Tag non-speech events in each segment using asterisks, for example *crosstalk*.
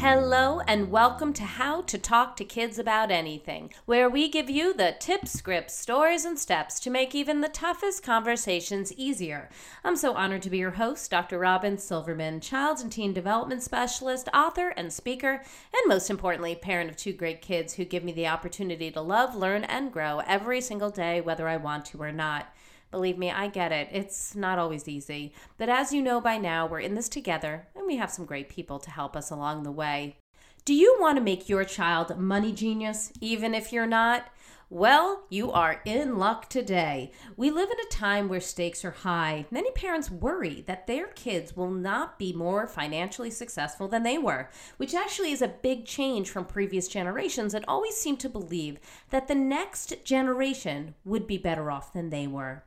Hello, and welcome to How to Talk to Kids About Anything, where we give you the tips, scripts, stories, and steps to make even the toughest conversations easier. I'm so honored to be your host, Dr. Robin Silverman, child and teen development specialist, author, and speaker, and most importantly, parent of two great kids who give me the opportunity to love, learn, and grow every single day, whether I want to or not. Believe me, I get it. It's not always easy. But as you know by now, we're in this together and we have some great people to help us along the way. Do you want to make your child a money genius, even if you're not? Well, you are in luck today. We live in a time where stakes are high. Many parents worry that their kids will not be more financially successful than they were, which actually is a big change from previous generations that always seemed to believe that the next generation would be better off than they were.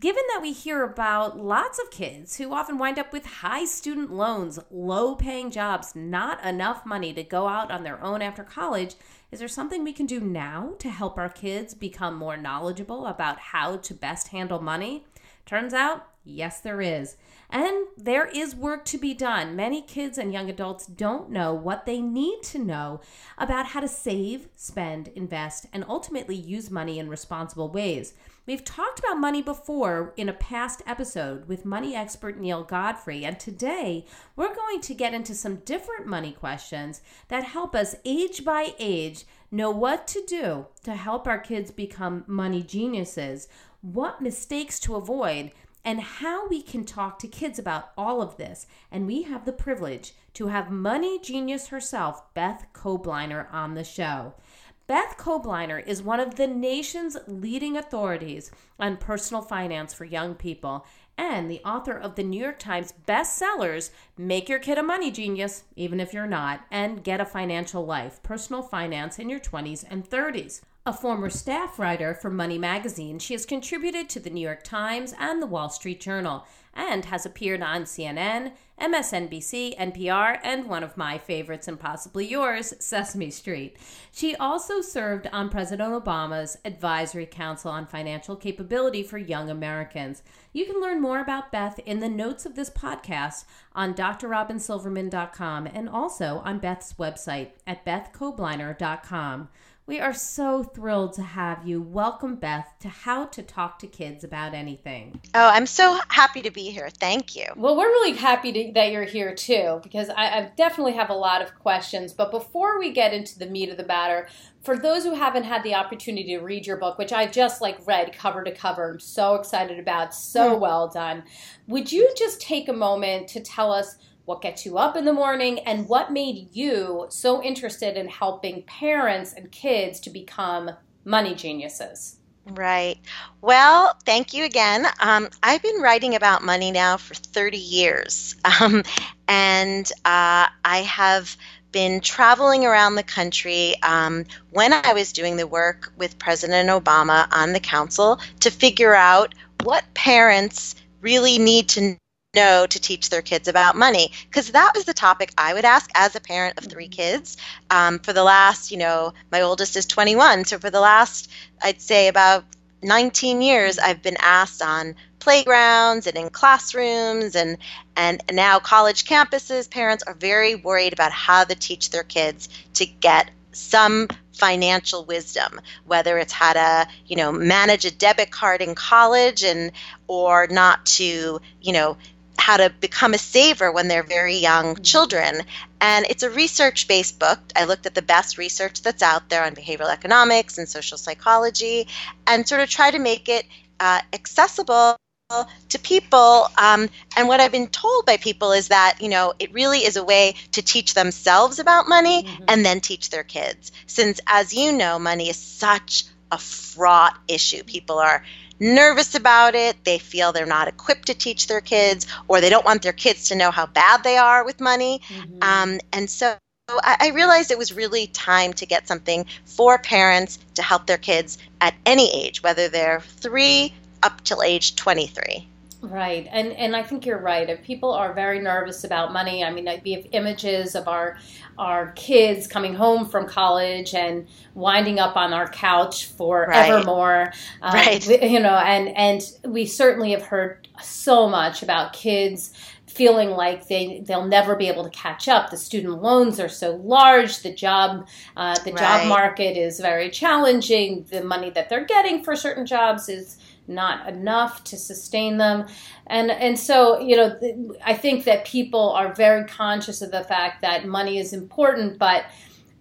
Given that we hear about lots of kids who often wind up with high student loans, low paying jobs, not enough money to go out on their own after college, is there something we can do now to help our kids become more knowledgeable about how to best handle money? Turns out, yes, there is. And there is work to be done. Many kids and young adults don't know what they need to know about how to save, spend, invest, and ultimately use money in responsible ways. We've talked about money before in a past episode with money expert Neale Godfrey, and today we're going to get into some different money questions that help us age by age know what to do to help our kids become money geniuses, what mistakes to avoid, and how we can talk to kids about all of this. And we have the privilege to have money genius herself, Beth Kobliner, on the show. Beth Kobliner is one of the nation's leading authorities on personal finance for young people and the author of the New York Times bestsellers Make Your Kid a Money Genius, even if you're not, and Get a Financial Life Personal Finance in Your 20s and 30s. A former staff writer for Money Magazine, she has contributed to the New York Times and the Wall Street Journal and has appeared on CNN, MSNBC, NPR, and one of my favorites and possibly yours, Sesame Street. She also served on President Obama's Advisory Council on Financial Capability for Young Americans. You can learn more about Beth in the notes of this podcast on drrobinsilverman.com and also on Beth's website at bethkobliner.com. We are so thrilled to have you. Welcome, Beth, to How to Talk to Kids About Anything. Oh, I'm so happy to be here. Thank you. Well, we're really happy to, that you're here too, because I, I definitely have a lot of questions. But before we get into the meat of the matter, for those who haven't had the opportunity to read your book, which I've just like read cover to cover, I'm so excited about, so hmm. well done. Would you just take a moment to tell us? What gets you up in the morning, and what made you so interested in helping parents and kids to become money geniuses? Right. Well, thank you again. Um, I've been writing about money now for 30 years, *laughs* um, and uh, I have been traveling around the country um, when I was doing the work with President Obama on the council to figure out what parents really need to know to teach their kids about money. Because that was the topic i would ask as a parent of three kids um, for the last you know my oldest is 21 so for the last i'd say about 19 years i've been asked on playgrounds and in classrooms and and now college campuses parents are very worried about how to teach their kids to get some financial wisdom whether it's how to you know manage a debit card in college and or not to you know how to become a saver when they're very young children. And it's a research based book. I looked at the best research that's out there on behavioral economics and social psychology and sort of try to make it uh, accessible to people um, and what i've been told by people is that you know it really is a way to teach themselves about money mm-hmm. and then teach their kids since as you know money is such a fraught issue people are nervous about it. They feel they're not equipped to teach their kids, or they don't want their kids to know how bad they are with money. Mm-hmm. Um, and so, I, I realized it was really time to get something for parents to help their kids at any age, whether they're three up till age 23. Right, and and I think you're right. If people are very nervous about money, I mean, we have images of our our kids coming home from college and winding up on our couch forevermore. Right. Um, right. You know, and and we certainly have heard so much about kids feeling like they they'll never be able to catch up. The student loans are so large. The job uh, the right. job market is very challenging. The money that they're getting for certain jobs is not enough to sustain them and and so you know i think that people are very conscious of the fact that money is important but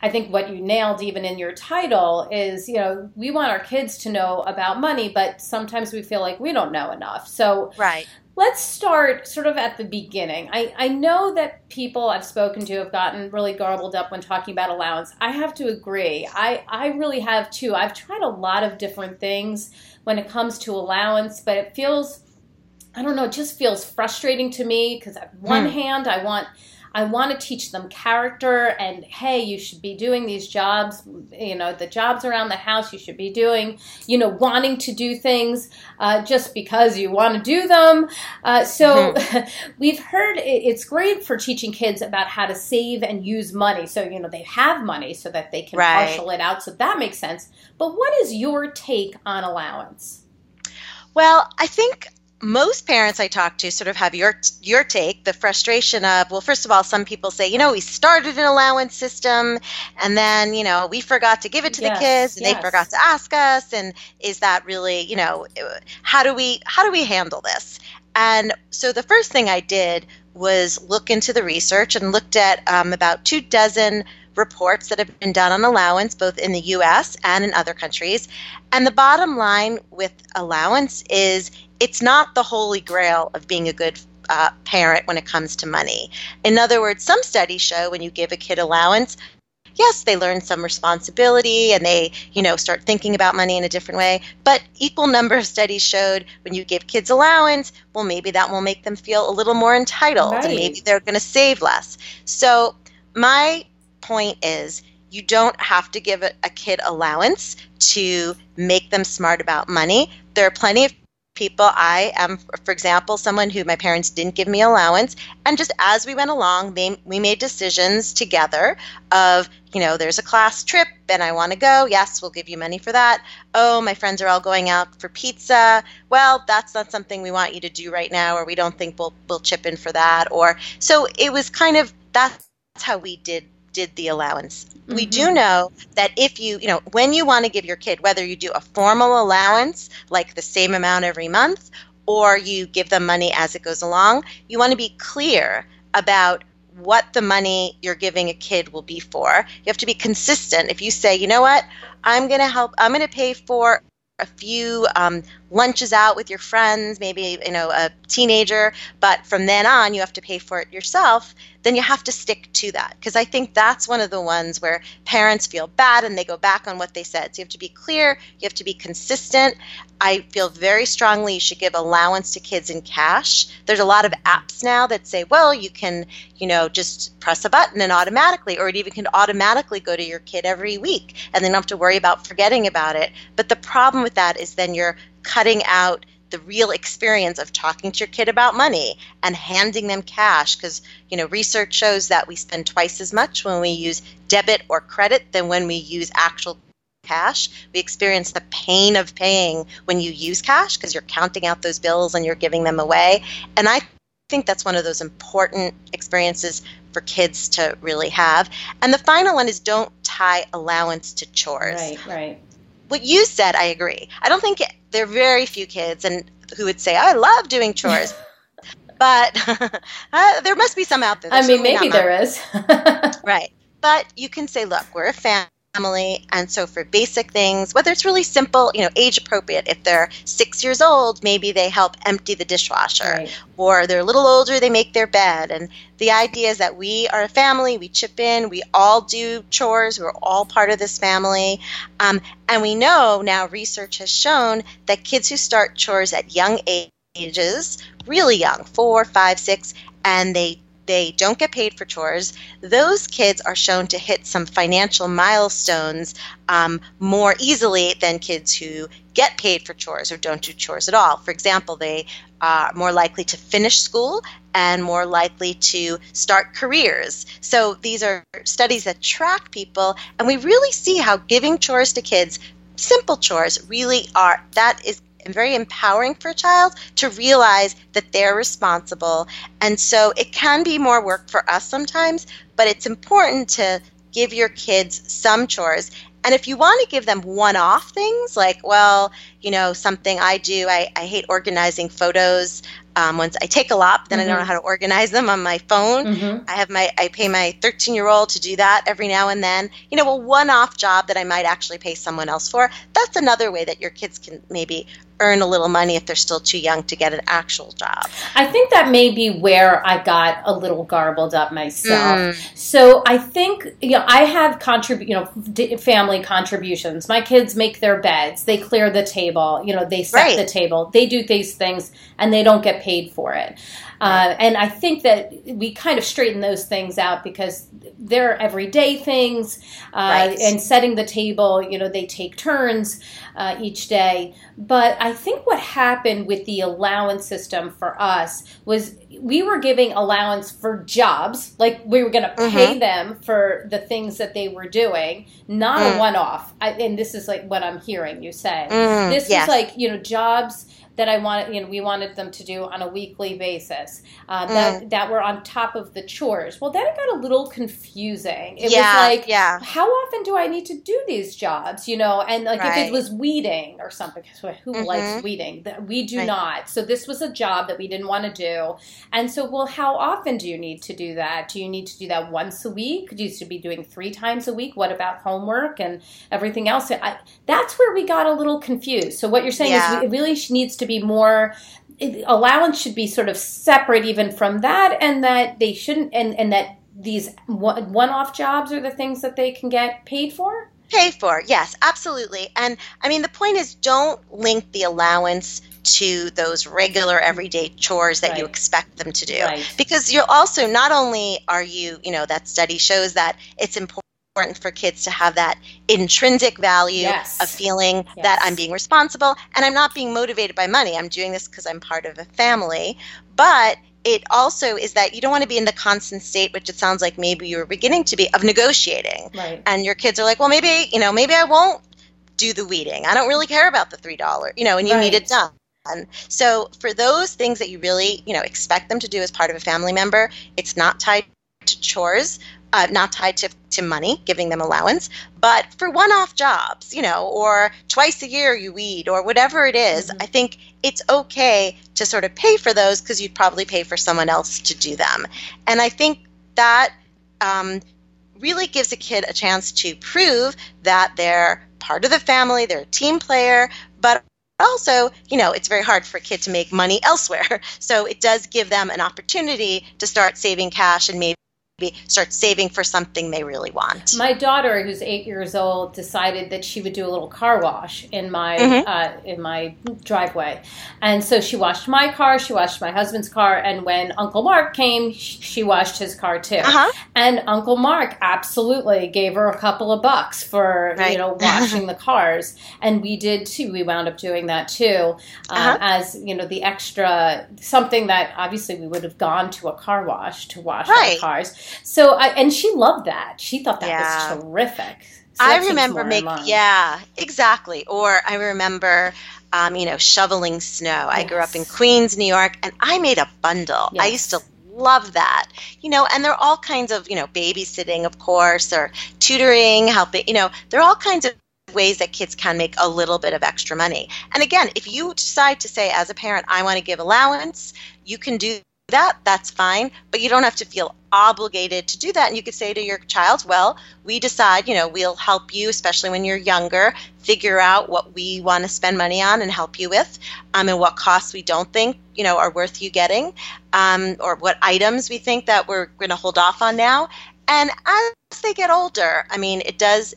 I think what you nailed even in your title is, you know, we want our kids to know about money, but sometimes we feel like we don't know enough. So, right. Let's start sort of at the beginning. I, I know that people I've spoken to have gotten really garbled up when talking about allowance. I have to agree. I, I really have too. I've tried a lot of different things when it comes to allowance, but it feels, I don't know, it just feels frustrating to me because, on one hmm. hand, I want. I want to teach them character and hey, you should be doing these jobs, you know, the jobs around the house you should be doing, you know, wanting to do things uh, just because you want to do them. Uh, so mm-hmm. *laughs* we've heard it's great for teaching kids about how to save and use money. So, you know, they have money so that they can right. parcel it out. So that makes sense. But what is your take on allowance? Well, I think most parents I talk to sort of have your your take, the frustration of, well, first of all, some people say, you know, we started an allowance system and then, you know, we forgot to give it to yes, the kids and yes. they forgot to ask us and is that really, you know, how do we how do we handle this? And so the first thing I did was look into the research and looked at um, about two dozen reports that have been done on allowance, both in the US and in other countries. And the bottom line with allowance is it's not the holy grail of being a good uh, parent when it comes to money. In other words, some studies show when you give a kid allowance, yes, they learn some responsibility and they, you know, start thinking about money in a different way. But equal number of studies showed when you give kids allowance, well, maybe that will make them feel a little more entitled right. and maybe they're going to save less. So my point is you don't have to give a, kid allowance to make them smart about money. There are plenty of people. I am for example someone who my parents didn't give me allowance. And just as we went along they, we made decisions together of you know there's a class trip and i want to go. Yes we'll give you money for that. Oh my friends are all going out for pizza. Well that's not something we want you to do right now or we don't think we'll, we'll chip in for that or so it was kind of that's how we did did the allowance. Mm-hmm. We do know that if you, you know, when you want to give your kid, whether you do a formal allowance, like the same amount every month, or you give them money as it goes along, you want to be clear about what the money you're giving a kid will be for. You have to be consistent. If you say, you know what, I'm going to help, I'm going to pay for a few um, lunches out with your friends, maybe you know a teenager, but from then on you have to pay for it yourself. Then you have to stick to that because I think that's one of the ones where parents feel bad and they go back on what they said. So you have to be clear, you have to be consistent. I feel very strongly you should give allowance to kids in cash. There's a lot of apps now that say, well, you can, you know, just press a button and automatically, or it even can automatically go to your kid every week and then don't have to worry about forgetting about it. But the problem with that is then you're cutting out the real experience of talking to your kid about money and handing them cash because you know research shows that we spend twice as much when we use debit or credit than when we use actual cash. We experience the pain of paying when you use cash because you're counting out those bills and you're giving them away. And I think that's one of those important experiences for kids to really have. And the final one is don't tie allowance to chores. Right, right. What you said, I agree. I don't think there are very few kids and who would say, "I love doing chores." *laughs* but *laughs* uh, there must be some out there. There's I mean, maybe there is. *laughs* right. But you can say, look, we're a family family. And so for basic things, whether it's really simple, you know, age appropriate, if they're six years old, maybe they help empty the dishwasher. Right. Or they're a little older, they make their bed. And the idea is that we are a family, we chip in, we all do chores, we're all part of this family. Um, and we know now research has shown that kids who start chores at young ages, really young, four, five, six, and they they don't get paid for chores, those kids are shown to hit some financial milestones um, more easily than kids who get paid for chores or don't do chores at all. For example, they are more likely to finish school and more likely to start careers. So these are studies that track people, and we really see how giving chores to kids, simple chores, really are that is very empowering for a child to realize that they're responsible. And so it can be more work for us sometimes, but it's important to give your kids some chores. And if you want to give them one off things, like, well, you know, something I do, I, I hate organizing photos. Um, once I take a lot, then mm-hmm. I don't know mm-hmm. how to organize them on my phone. Mm-hmm. I have my, I pay my 13 year old to do that every now and then. You know, a one off job that I might actually pay someone else for. That's another way that your kids can maybe earn a little money if they're still too young to get an actual job. I think that may be where I got a little garbled up myself. Mm. So I think you know I have contribute you know family contributions. My kids make their beds, they clear the table, you know they set right. the table, they do these things, and they don't get paid for it. Uh, and I think that we kind of straighten those things out because they're everyday things. Uh, right. And setting the table, you know, they take turns uh, each day. But I think what happened with the allowance system for us was we were giving allowance for jobs, like we were going to pay mm-hmm. them for the things that they were doing, not mm. a one off. And this is like what I'm hearing you say. Mm, this yes. is like, you know, jobs that I wanted, you know, we wanted them to do on a weekly basis. Uh, that mm. that were on top of the chores. Well, then it got a little confusing. It yeah, was like, yeah. how often do I need to do these jobs? You know, and like right. if it was weeding or something, who mm-hmm. likes weeding? We do right. not. So this was a job that we didn't want to do. And so, well, how often do you need to do that? Do you need to do that once a week? Do you need to be doing three times a week? What about homework and everything else? I, that's where we got a little confused. So what you're saying yeah. is it really needs to to be more allowance should be sort of separate even from that and that they shouldn't and and that these one-off jobs are the things that they can get paid for pay for yes absolutely and i mean the point is don't link the allowance to those regular everyday chores that right. you expect them to do right. because you're also not only are you you know that study shows that it's important important for kids to have that intrinsic value yes. of feeling yes. that I'm being responsible and I'm not being motivated by money. I'm doing this because I'm part of a family. But it also is that you don't want to be in the constant state, which it sounds like maybe you were beginning to be, of negotiating. Right. And your kids are like, well, maybe, you know, maybe I won't do the weeding. I don't really care about the $3, you know, and you right. need it done. And So for those things that you really, you know, expect them to do as part of a family member, it's not tied to chores, uh, not tied to, to money, giving them allowance, but for one off jobs, you know, or twice a year you weed or whatever it is, mm-hmm. I think it's okay to sort of pay for those because you'd probably pay for someone else to do them. And I think that um, really gives a kid a chance to prove that they're part of the family, they're a team player, but also, you know, it's very hard for a kid to make money *laughs* elsewhere. So it does give them an opportunity to start saving cash and maybe start saving for something they really want. My daughter, who's eight years old, decided that she would do a little car wash in my mm-hmm. uh, in my driveway, and so she washed my car, she washed my husband's car, and when Uncle Mark came, she washed his car too. Uh-huh. And Uncle Mark absolutely gave her a couple of bucks for right. you know washing the cars, and we did too. We wound up doing that too, um, uh-huh. as you know the extra something that obviously we would have gone to a car wash to wash right. our cars so, I, and she loved that. She thought that yeah. was terrific. So I remember making, yeah, exactly. Or I remember, um, you know, shoveling snow. Yes. I grew up in Queens, New York, and I made a bundle. Yes. I used to love that you know and there are all kinds of you know babysitting of course or tutoring helping you know there are all kinds of ways that kids can make a little bit of extra money and again if you decide to say as a parent i want to give allowance you can do that, that's fine, but you don't have to feel obligated to do that. And you could say to your child, well, we decide, you know, we'll help you, especially when you're younger, figure out what we want to spend money on and help you with, um, and what costs we don't think, you know, are worth you getting, um, or what items we think that we're going to hold off on now. And as they get older, I mean, it does,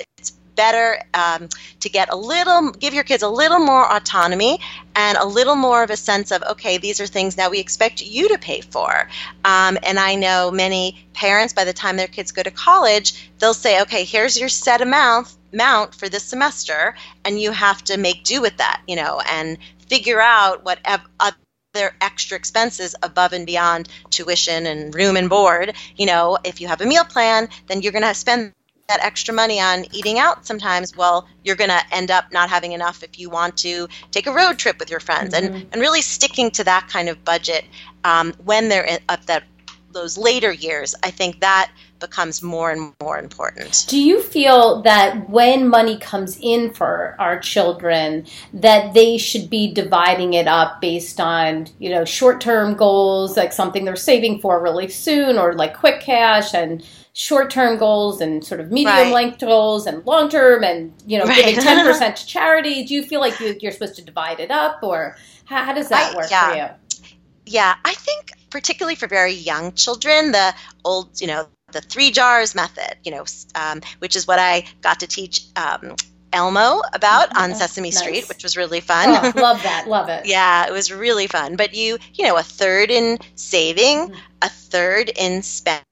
better um, to get a little, give your kids a little more autonomy and a little more of a sense of, okay, these are things now we expect you to pay for. Um, and I know many parents, by the time their kids go to college, they'll say, okay, here's your set amount amount for this semester and you have to make do with that you know and figure out what other extra expenses above and beyond tuition and room and board you know if you have a meal plan then you're going to spend that extra money on eating out sometimes well you're going to end up not having enough if you want to take a road trip with your friends mm-hmm. and and really sticking to that kind of budget um, when they're up that those later years i think that becomes more and more important. Do you feel that when money comes in for our children that they should be dividing it up based on, you know, short-term goals like something they're saving for really soon or like quick cash and short-term goals and sort of medium length goals and long-term and, you know, right. giving *laughs* 10% to charity? Do you feel like you, are supposed to divide it up or how, how does that I, work yeah. for you? Yeah, I think particularly for very young children, the old, you know, the three jars method, you know, um, which is what I got to teach um, Elmo about on Sesame nice. Street, which was really fun. Oh, *laughs* love that, love it. yeah, it was really fun. But you, you know, a third in saving, mm-hmm. a third in spending,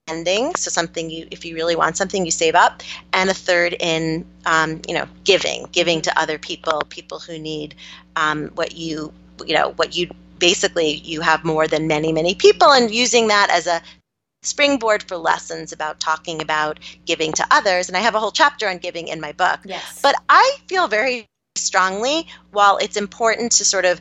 so something you, if you really want something, you save up, and a third in, um, you know, giving, giving to other people, people who need um, what you, you know, what you basically you have more than many many people and using that as a springboard for lessons about talking about giving to others. And I have a whole chapter on giving in my book. Yes. But I feel very strongly, while it's important to sort of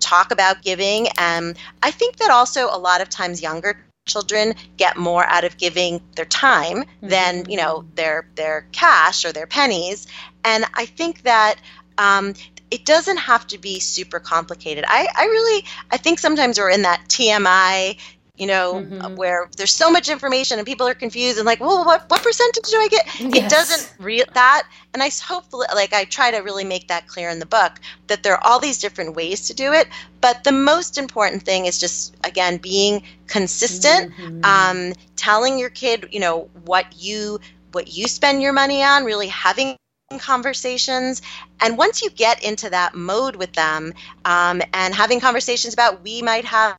talk about giving, um, I think that also a lot of times younger children get more out of giving their time mm-hmm. than you know their their cash or their pennies and i think that um, it doesn't have to be super complicated. I, I really I think sometimes we're in that TMI you know, mm-hmm. where there's so much information and people are confused and like, well, what what percentage do I get? Yes. It doesn't real that, and I hopefully like I try to really make that clear in the book that there are all these different ways to do it, but the most important thing is just again being consistent, mm-hmm. um, telling your kid, you know, what you what you spend your money on, really having conversations and once you get into that mode with them um, and having conversations about we might have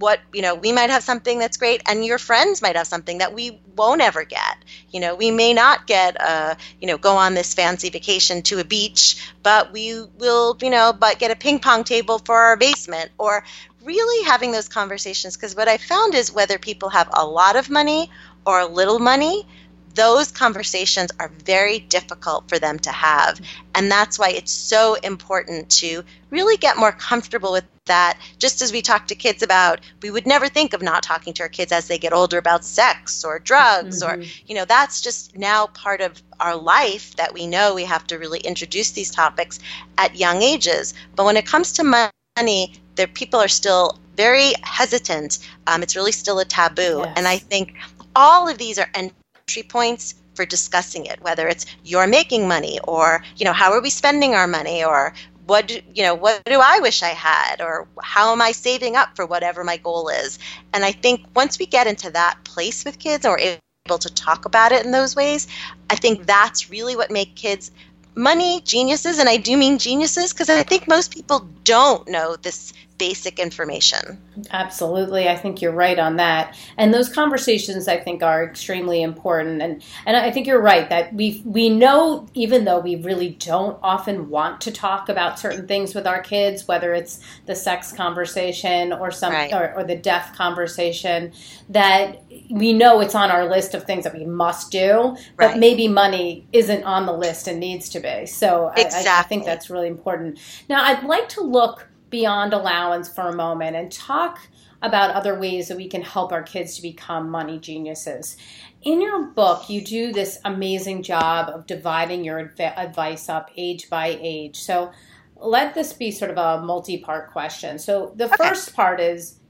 what you know we might have something that's great and your friends might have something that we won't ever get. You know we may not get a you know go on this fancy vacation to a beach but we will you know but get a ping pong table for our basement or really having those conversations. Because what i found is whether people have a lot of money or a little money those conversations are very difficult for them to have. And that's why it's so important to really get more comfortable with that. Just as we talk to kids about, we would never think of not talking to our kids as they get older about sex or drugs, mm-hmm. or, you know, that's just now part of our life that we know we have to really introduce these topics at young ages. But when it comes to money, the people are still very hesitant. Um, it's really still a taboo. Yes. And I think all of these are and entry points for discussing it whether it's you're making money or you know how are we spending our money or what do, you know what do i wish i had or how am i saving up for whatever my goal is. And i think once we get into that place with kids we're able to talk about it in those ways i think that's really what make kids money geniuses. And i do mean geniuses because i think most people don't know this basic information. Absolutely. I think you're right on that. And those conversations I think are extremely important and and I think you're right that we we know even though we really don't often want to talk about certain things with our kids whether it's the sex conversation or some right. or, or the death conversation that we know it's on our list of things that we must do but right. maybe money isn't on the list and needs to be. So exactly. I, I think that's really important. Now I'd like to look beyond allowance for a moment and talk about other ways that we can help our kids to become money geniuses. In your book, you do this amazing job of dividing your adv- advice up age by age. So let this be sort of a multi part question. So the okay. first part is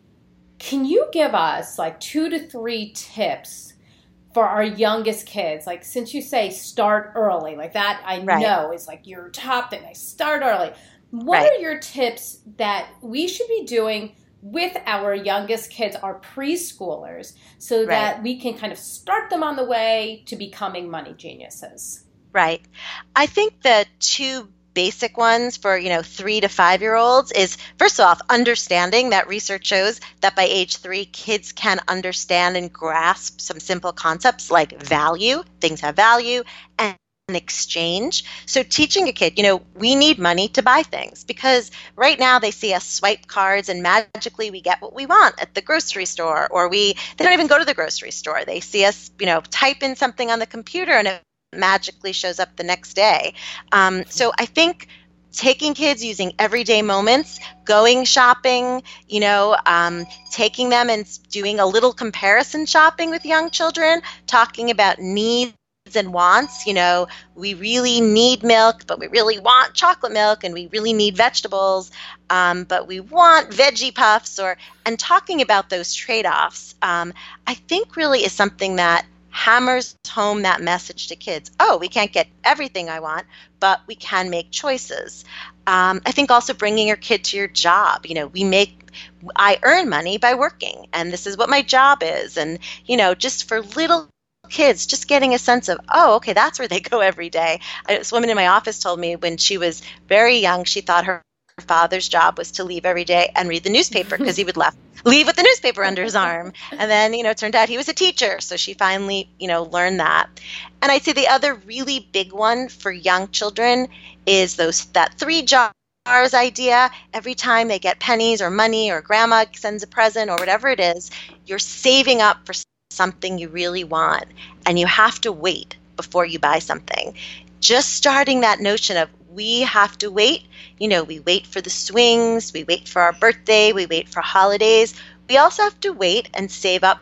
can you give us like two to three tips for our youngest kids? Like, since you say start early, like that I right. know is like your top thing, I start early. What right. are your tips that we should be doing with our youngest kids, our preschoolers, so right. that we can kind of start them on the way to becoming money geniuses? Right. I think the two basic ones for you know three to five year olds is first off understanding that research shows that by age three kids can understand and grasp some simple concepts like value things have value and exchange. So teaching a kid, you know, we need money to buy things because right now they see us swipe cards and magically we get what we want at the grocery store or we they don't even go to the grocery store. They see us, you know, type in something on the computer and it magically shows up the next day. Um, so I think taking kids using everyday moments going shopping you know um, taking them and doing a little comparison shopping with young children talking about needs and wants. You know, we really need milk, but we really want chocolate milk, and we really need vegetables, um, but we want veggie puffs. Or and talking about those trade-offs, um, I think really is something that hammers home that message to kids. Oh, we can't get everything I want, but we can make choices. Um, I think also bringing your kid to your job. You know, we make I earn money by working, and this is what my job is. And, you know, just for little kids just getting a sense of oh okay that's where they go every day. This woman in my office told me when she was very young she thought her father's job was to leave every day and read the newspaper because he would left, leave with the newspaper under his arm. And then you know it turned out he was a teacher. So she finally you know learned that. And i'd say the other really big one for young children is those that three jars idea. Every time they get pennies or money or grandma sends a present or whatever it is you're saving up for something you really want and you have to wait before you buy something. Just starting that notion of we have to wait, you know, we wait for the swings, we wait for our birthday, we wait for holidays. We also have to wait and save up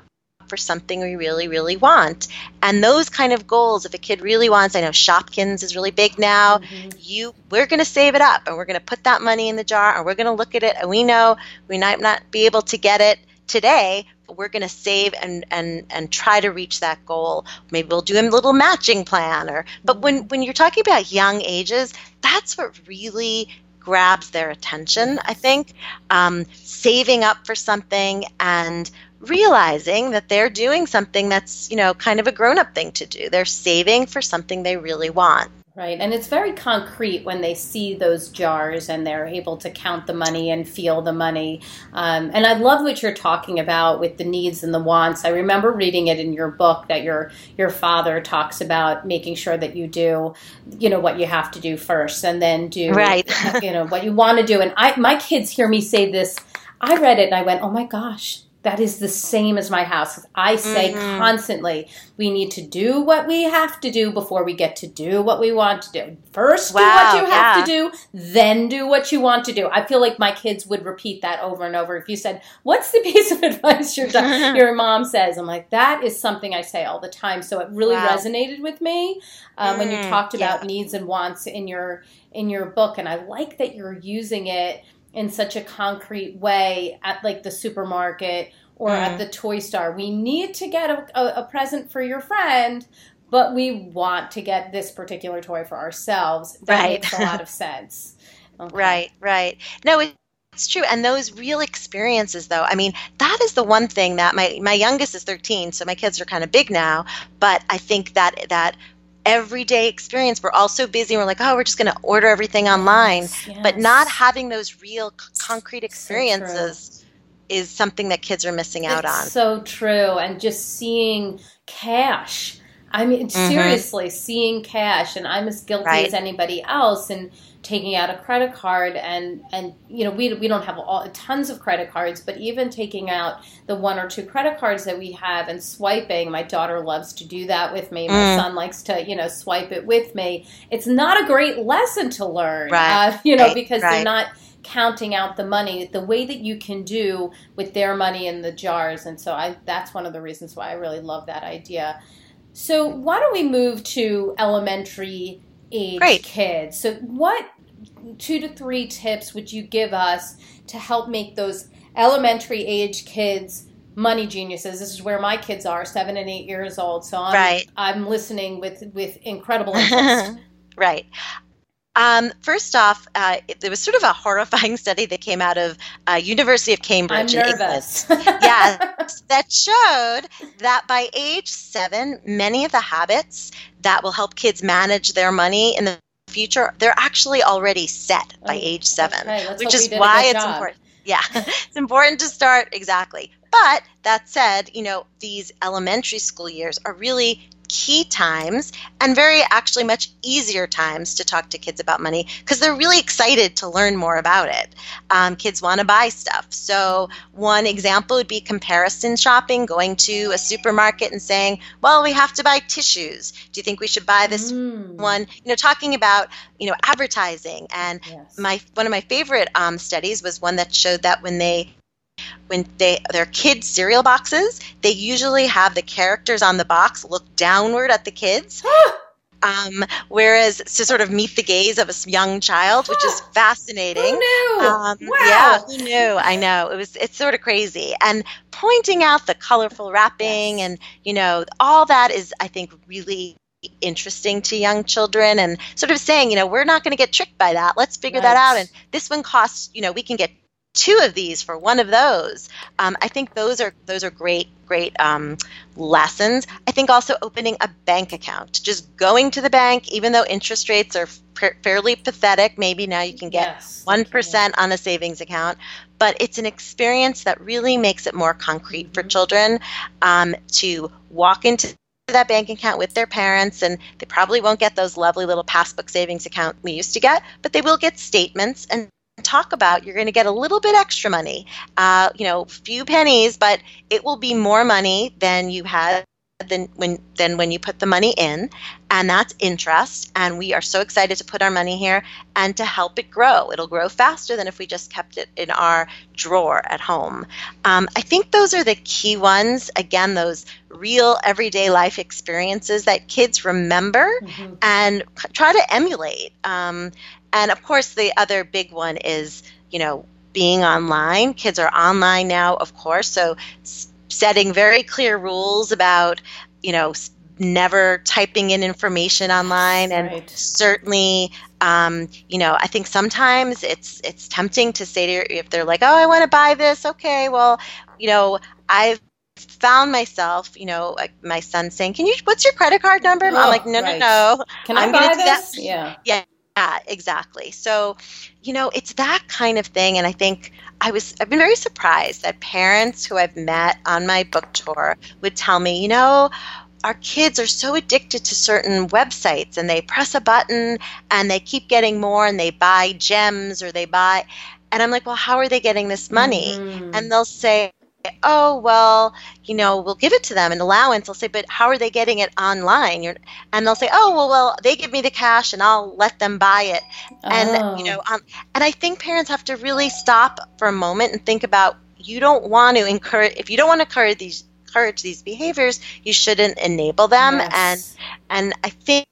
for something we really, really want. And those kind of goals, if a kid really wants, I know Shopkins is really big now. Mm-hmm. You, we're going to save it up, and we're going to put that money in the jar, and we're going to look at it, and we know we might not be able to get it today, we're going to save and and and try to reach that goal. Maybe we'll do a little matching plan or but when when you're talking about young ages that's what really grabs their attention i think. Um, saving up for something and realizing that they're doing something that's you know kind of a grown-up thing to do. They're saving for something they really want Right. And it's very concrete when they see those jars and they're able to count the money and feel the money. Um, and I love what you're talking about with the needs and the wants. I remember reading it in your book that your your father talks about making sure that you do, you know, what you have to do first and then do right. you know, what you want to do. And I my kids hear me say this. I read it and I went, "Oh my gosh, that is the same as my house. I say mm-hmm. constantly, we need to do what we have to do before we get to do what we want to do. First, wow, do what you have yeah. to do, then do what you want to do. I feel like my kids would repeat that over and over. If you said, "What's the piece of *laughs* advice your *laughs* your mom says?" I'm like, that is something I say all the time. So it really wow. resonated with me um, mm, when you mm, talked about yeah. needs and wants in your in your book, and I like that you're using it in such a concrete way at like the supermarket or mm. at the toy store. We need to get a, a, a, present for your friend, but we want to get this particular toy for ourselves. That right. makes a lot of *laughs* sense. Okay. Right, right. No, it's true. And those real experiences, though, I mean, that is the one thing that my, my youngest is 13, so my kids are kind of big now. But I think that that everyday experience. We're all so busy. We're like, oh, we're just going to order everything online. Yes, yes. But not having those real concrete experiences so is something that kids are missing out it's on. So true. And just seeing cash. I mean, mm-hmm. seriously, seeing cash. And I'm as guilty right. as anybody else. And taking out a credit card and and you know we, we don't have all tons of credit cards but even taking out the one or two credit cards that we have and swiping my daughter loves to do that with me my mm. son likes to you know swipe it with me it's not a great lesson to learn right. uh, you know because right. they're not counting out the money the way that you can do with their money in the jars and so i that's one of the reasons why i really love that idea so why don't we move to elementary age Great. kids. So, what two to three tips would you give us to help make those elementary age kids money geniuses? This is where my kids are, seven and eight years old. So, I'm, right. I'm listening with with incredible *laughs* interest. right. Um, first off, uh, it, there was sort of a horrifying *laughs* study that came out of uh, University of Cambridge I'm nervous. *laughs* Yeah, that showed that by age seven, many of the habits that will help kids manage their money in the future, they're actually already set by Oh, age seven, which is why it's job. important. Yeah, *laughs* it's important to start exactly. But that said, you know, these elementary school years are really key times and very actually much easier times to talk to kids about money because they're really excited to learn more about it. Um, kids want to buy stuff. So, one example would be comparison shopping, going to a supermarket and saying, Well, we have to buy tissues. Do you think we should buy this Mm, one? You know, talking about, you know, advertising and yes. my one of my favorite um, studies was one that showed that when they when they their kids cereal boxes they usually have the characters on the box look downward at the kids *gasps* um, whereas to sort of meet the gaze of a young child which is *gasps* fascinating Who knew? um, wow. Yeah, who knew? I know it was. It's sort of crazy, and pointing out the colorful wrapping Yes. and you know all that is, I think, really interesting to young children, and sort of saying, you know, we're not going to get tricked by that. Let's figure that out. And this one costs, you know, we can get two of these for one of those. Um, I think those are those are great great um, lessons. I think also opening a bank account, just going to the bank, even though interest rates are fa- fairly pathetic. Maybe now you can get Yes. one percent on a savings account, but it's an experience that really makes it more concrete for Mhm. children um, to walk into that bank account with their parents and they probably won't get those lovely little passbook savings account we used to get but they will get statements and talk about you're going to get a little bit extra money uh, you know few pennies but it will be more money than you had than when than when you put the money in and that's interest and we are so excited to put our money here and to help it grow it'll grow faster than if we just kept it in our drawer at home um, i think those are the key ones again those real everyday life experiences that kids remember Mhm. and try to emulate. Um, and of course, the other big one is, you know, being online. Kids are online now, of course, so setting very clear rules about, you know, never typing in information online and Right. certainly um, you know i think sometimes it's it's tempting to say to your, if they're like oh i want to buy this okay well you know i've found myself you know like my son saying can you what's your credit card number i'm Oh, like no right. no no Can I I'm buy do that. this? Yeah. Yeah, exactly. So, you know, it's that kind of thing. And I think I was, I've been very surprised that parents who I've met on my book tour would tell me, you know, our kids are so addicted to certain websites and they press a button and they keep getting more and they buy gems or they buy. And I'm like, well, how are they getting this money? Mhm. and they'll say, "Oh, well, you know, we'll give it to them an allowance." I'll say, "But how are they getting it online?" You're, and they'll say, "Oh, well, well, they give me the cash, and I'll let them buy it." And Oh. you know, um, and I think parents have to really stop for a moment and think about you don't want to encourage if you don't want to encourage these encourage these behaviors, you shouldn't enable them. Yes. And and I think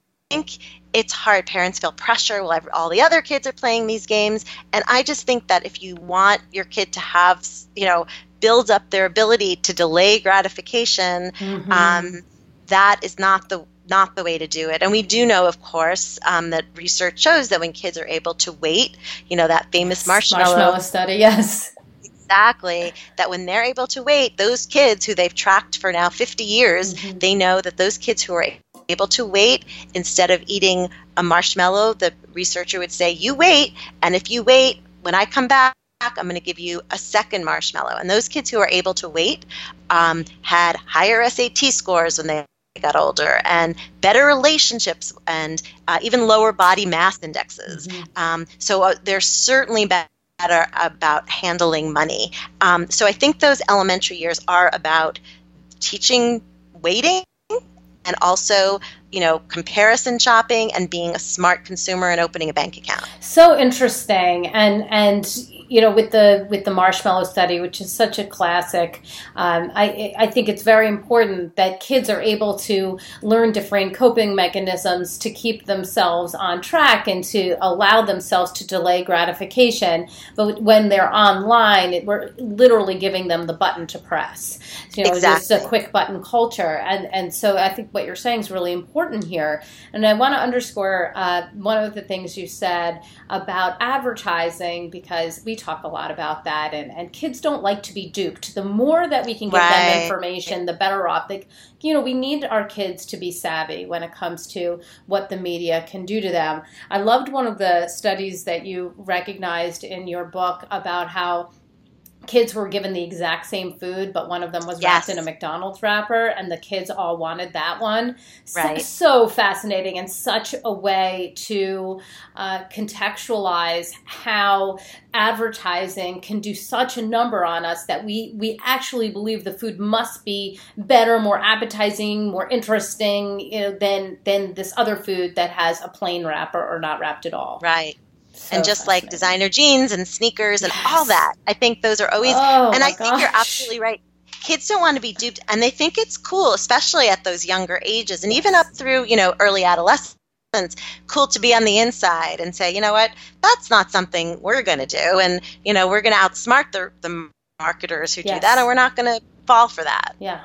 it's hard. Parents feel pressure. Well, all the other kids are playing these games, and I just think that if you want your kid to have, you know, build up their ability to delay gratification, Mhm. um, that is not the not the way to do it. And we do know, of course, um, that research shows that when kids are able to wait, you know, that famous marshmallow marshmallow study. Yes. exactly that when they're able to wait those kids who they've tracked for now 50 years Mhm. they know that those kids who are able to wait instead of eating a marshmallow the researcher would say you wait and if you wait when i come back i'm going to give you a second marshmallow and those kids who are able to wait um, had higher sat scores when they got older and better relationships and uh, even lower body mass indexes Mhm. um, so uh, they're certainly better about handling money. Um, so I think those elementary years are about teaching waiting and also, you know, comparison shopping and being a smart consumer and opening a bank account. So interesting, and and you know, with the with the marshmallow study, which is such a classic, um, I I think it's very important that kids are able to learn different coping mechanisms to keep themselves on track and to allow themselves to delay gratification. But when they're online, it, we're literally giving them the button to press. You know, exactly. it's a quick button culture, and and so I think what you're saying is really important here. And I want to underscore uh, one of the things you said about advertising because we talk a lot about that, and and kids don't like to be duped. The more that we can give Right. them information, the better off. They, you know, we need our kids to be savvy when it comes to what the media can do to them. I loved one of the studies that you recognized in your book about how kids were given the exact same food, but one of them was wrapped Yes. in a McDonald's wrapper, and the kids all wanted that one. So, Right. so fascinating, and such a way to uh, contextualize how advertising can do such a number on us that we we actually believe the food must be better, more appetizing, more interesting, you know, than than this other food that has a plain wrapper or not wrapped at all. Right. So and just like designer jeans and sneakers and all that. I think those are always Oh, and I think you're absolutely right. Kids don't want to be duped and they think it's cool, especially at those younger ages and even up through, you know, early adolescence. Cool to be on the inside and say, you know what, that's not something we're going to do. And, you know, we're going to outsmart the, the marketers who do that and we're not going to fall for that. Yeah.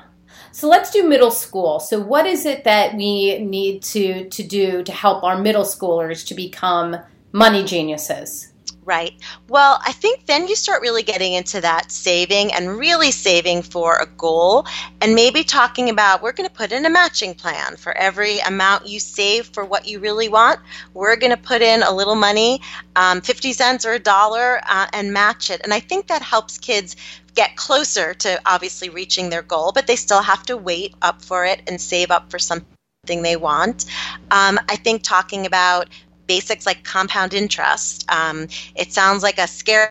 So let's do middle school. So what is it that we need to to do to help our middle schoolers to become money geniuses? Right. Well, I think then you start really getting into that saving and really saving for a goal and maybe talking about we're going to put in a matching plan for every amount you save for what you really want. We're going to put in a little money, um, 50 cents or a dollar, uh, and match it. And I think that helps kids get closer to obviously reaching their goal, but they still have to wait up for it and save up for something they want. Um, I think talking about basics like compound interest. Um, it sounds like a scary,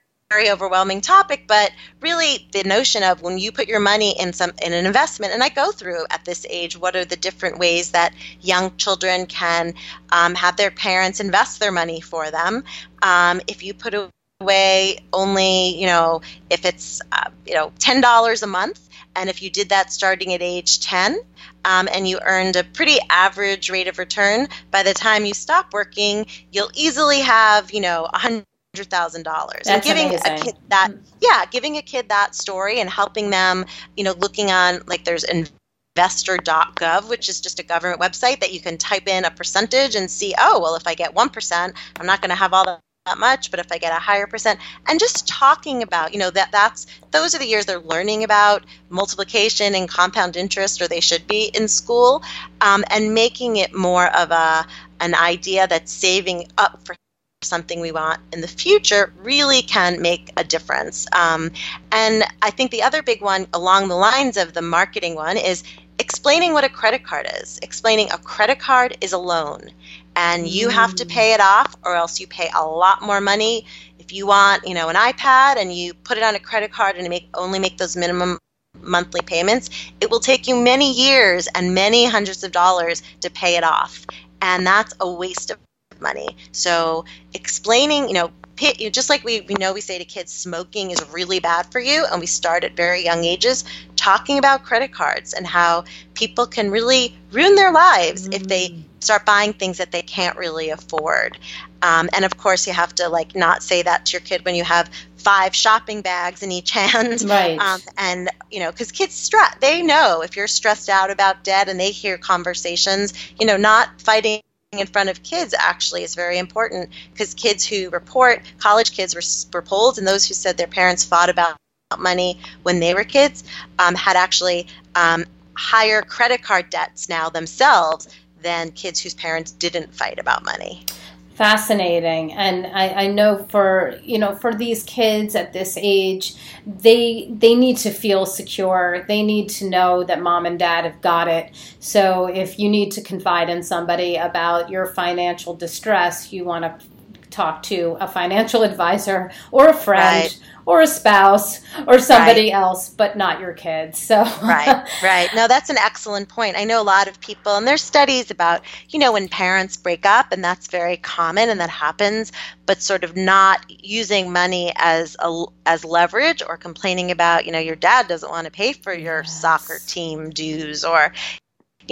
overwhelming topic, but really the notion of when you put your money in some in an investment, and I go through at this age what are the different ways that young children can um, have their parents invest their money for them. Um, if you put away only, you know, if it's uh, you know ten dollars a month, and if you did that starting at age ten, um, and you earned a pretty average rate of return, by the time you stop working, you'll easily have, you know, a hundred thousand dollars. And giving amazing. a kid that, yeah, giving a kid that story and helping them, you know, looking on like there's investor.gov, which is just a government website that you can type in a percentage and see, oh, well, if I get one percent, I'm not going to have all that that much but if i get a higher percent and just talking about you know that that's those are the years they're learning about multiplication and compound interest or they should be in school um, and making it more of a an idea that saving up for something we want in the future really can make a difference. Um, and i think the other big one along the lines of the marketing one is explaining what a credit card is. Explaining a credit card is a loan and you have to mm. pay it off or else you pay a lot more money. If you want you know an ipad and you put it on a credit card and make only make those minimum monthly payments it will take you many years and many hundreds of dollars to pay it off. And that's a waste of money. So explaining you know pit you. Just like we, we know we say to kids smoking is really bad for you and we start at very young ages talking about credit cards and how people can really ruin their lives if they start buying things that they can't really afford. Um, and of course you have to like not say that to your kid when you have five shopping bags in each *laughs* hand. Right. um, and you know because kids stress they know if you're stressed out about debt and they hear conversations you know not fighting in front of kids actually is very important because kids who report college kids were, were polled and those who said their parents fought about money when they were kids um, had actually um, higher credit card debts now themselves than kids whose parents didn't fight about money fascinating. And I, I know for you know for these kids at this age they they need to feel secure. They need to know that mom and dad have got it. So if you need to confide in somebody about your financial distress you want to talk to a financial *laughs* advisor or a friend right. or a spouse or somebody right. else, but not your kids. So right, *laughs* right. No, that's an excellent point. I know a lot of people, and there's studies about you know when parents break up, and that's very common, and that happens. But sort of not using money as a as leverage or complaining about you know your dad doesn't want to pay for your yes. soccer team dues or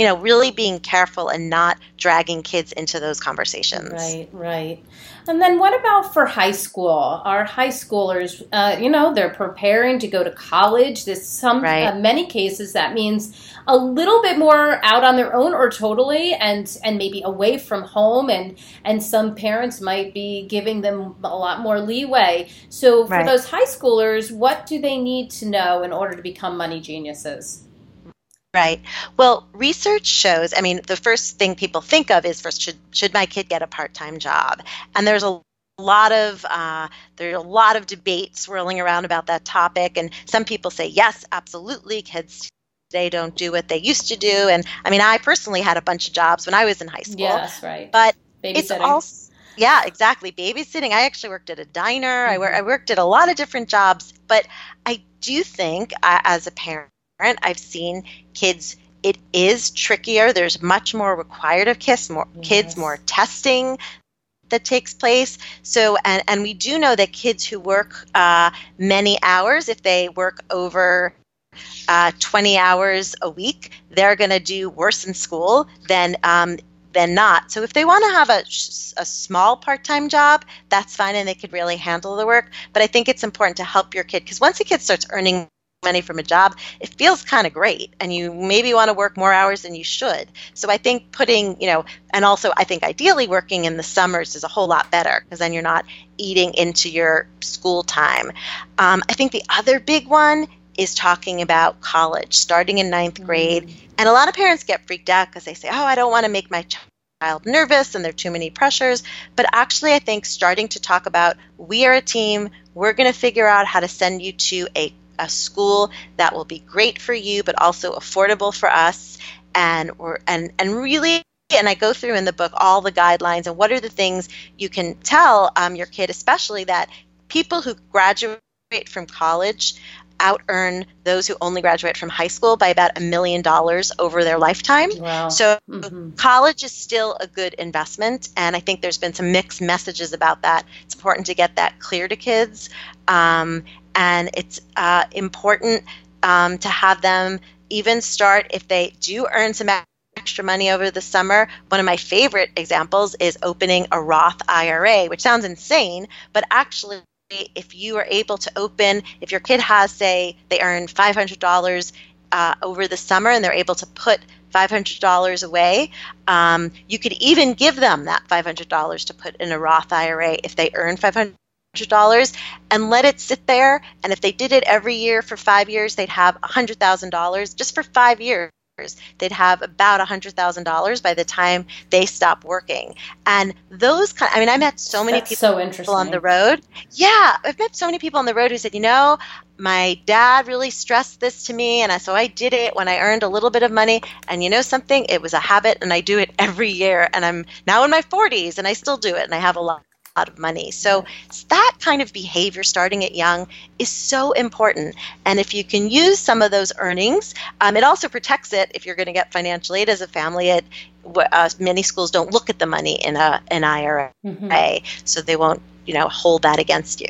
you know, really being careful and not dragging kids into those conversations. Right, right. And then what about for high school? Our high schoolers, uh, you know, they're preparing to go to college. This some right. uh, many cases that means a little bit more out on their own or totally and and maybe away from home and and some parents might be giving them a lot more leeway. So for right. those high schoolers, what do they need to know in order to become money geniuses? Right. Well, research shows, I mean, the first thing people think of is first, should, should my kid get a part time job? And there's a lot of uh, there are a lot of debates swirling around about that topic. And some people say yes absolutely kids today don't do what they used to do. And i mean i personally had a bunch of jobs when i was in high school. Yes right. But it's also yeah exactly. Babysitting. I actually worked at a diner. Mm-hmm. I, wor- I worked at a lot of different jobs. But i do think uh, as a parent I've seen kids it is trickier. There's much more required of kids, more yes. kids, more testing that takes place. So, and, and we do know that kids who work uh, many hours, if they work over uh, 20 hours a week, they're going to do worse in school than um, than not. So if they want to have a, a small part-time job, that's fine and they could really handle the work. But I think it's important to help your kid because once a kid starts earning money from a job, it feels kind of great. And you maybe want to work more hours than you should. So I think putting, you know, and also I think ideally working in the summers is a whole lot better because then you're not eating into your school time. Um, I think the other big one is talking about college, starting in ninth grade. Mm-hmm. And a lot of parents get freaked out because they say, oh, I don't want to make my child nervous and there are too many pressures. But actually, I think starting to talk about we are a team, we're going to figure out how to send you to a a school that will be great for you, but also affordable for us. And we're, and and really and I go through in the book all the guidelines and what are the things you can tell um, your kid, especially that people who graduate from college out earn those who only graduate from high school by about a million dollars over their lifetime. Wow. So mm-hmm. college is still a good investment, and I think there's been some mixed messages about that. It's important to get that clear to kids. Um, and it's uh, important um, to have them even start if they do earn some extra money over the summer. One of my favorite examples is opening a Roth IRA, which sounds insane, but actually, if you are able to open, if your kid has, say, they earn $500 uh, over the summer and they're able to put $500 away, um, you could even give them that $500 to put in a Roth IRA if they earn 500 dollars and let it sit there. And if they did it every year for five years they'd have a hundred thousand dollars. Just for five years they'd have about a hundred thousand dollars by the time they stop working. And those kind i mean i met so many That's people, so on the road. Yeah i've met so many people on the road who said you know my dad really stressed this to me and I, so i did it when i earned a little bit of money. And you know something? It was a habit and i do it every year and i'm now in my 40s and i still do it and i have a lot lot of money. So that kind of behavior starting at young is so important. And if you can use some of those earnings, um, it also protects it if you're going to get financial aid as a family. It uh, many schools don't look at the money in a an IRA, mm-hmm. so they won't you know hold that against you.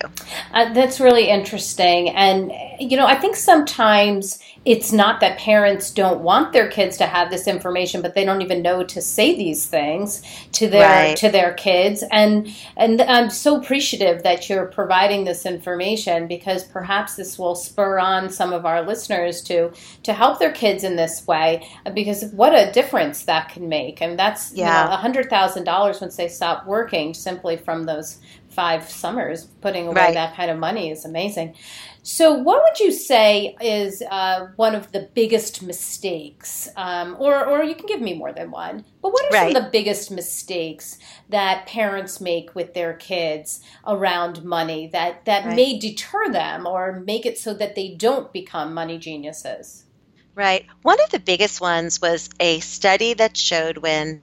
Uh, that's really interesting, and you know I think sometimes it's not that parents don't want their kids to have this information but they don't even know to say these things to their right. to their kids and and I'm so appreciative that you're providing this information because perhaps this will spur on some of our listeners to to help their kids in this way because what a difference that can make and that's yeah. a hundred thousand dollars once they stop working simply from those five summers putting away right. that kind of money is amazing so, what would you say is uh, one of the biggest mistakes, um, or or you can give me more than one? But what are right. some of the biggest mistakes that parents make with their kids around money that that right. may deter them or make it so that they don't become money geniuses? Right. One of the biggest ones was a study that showed when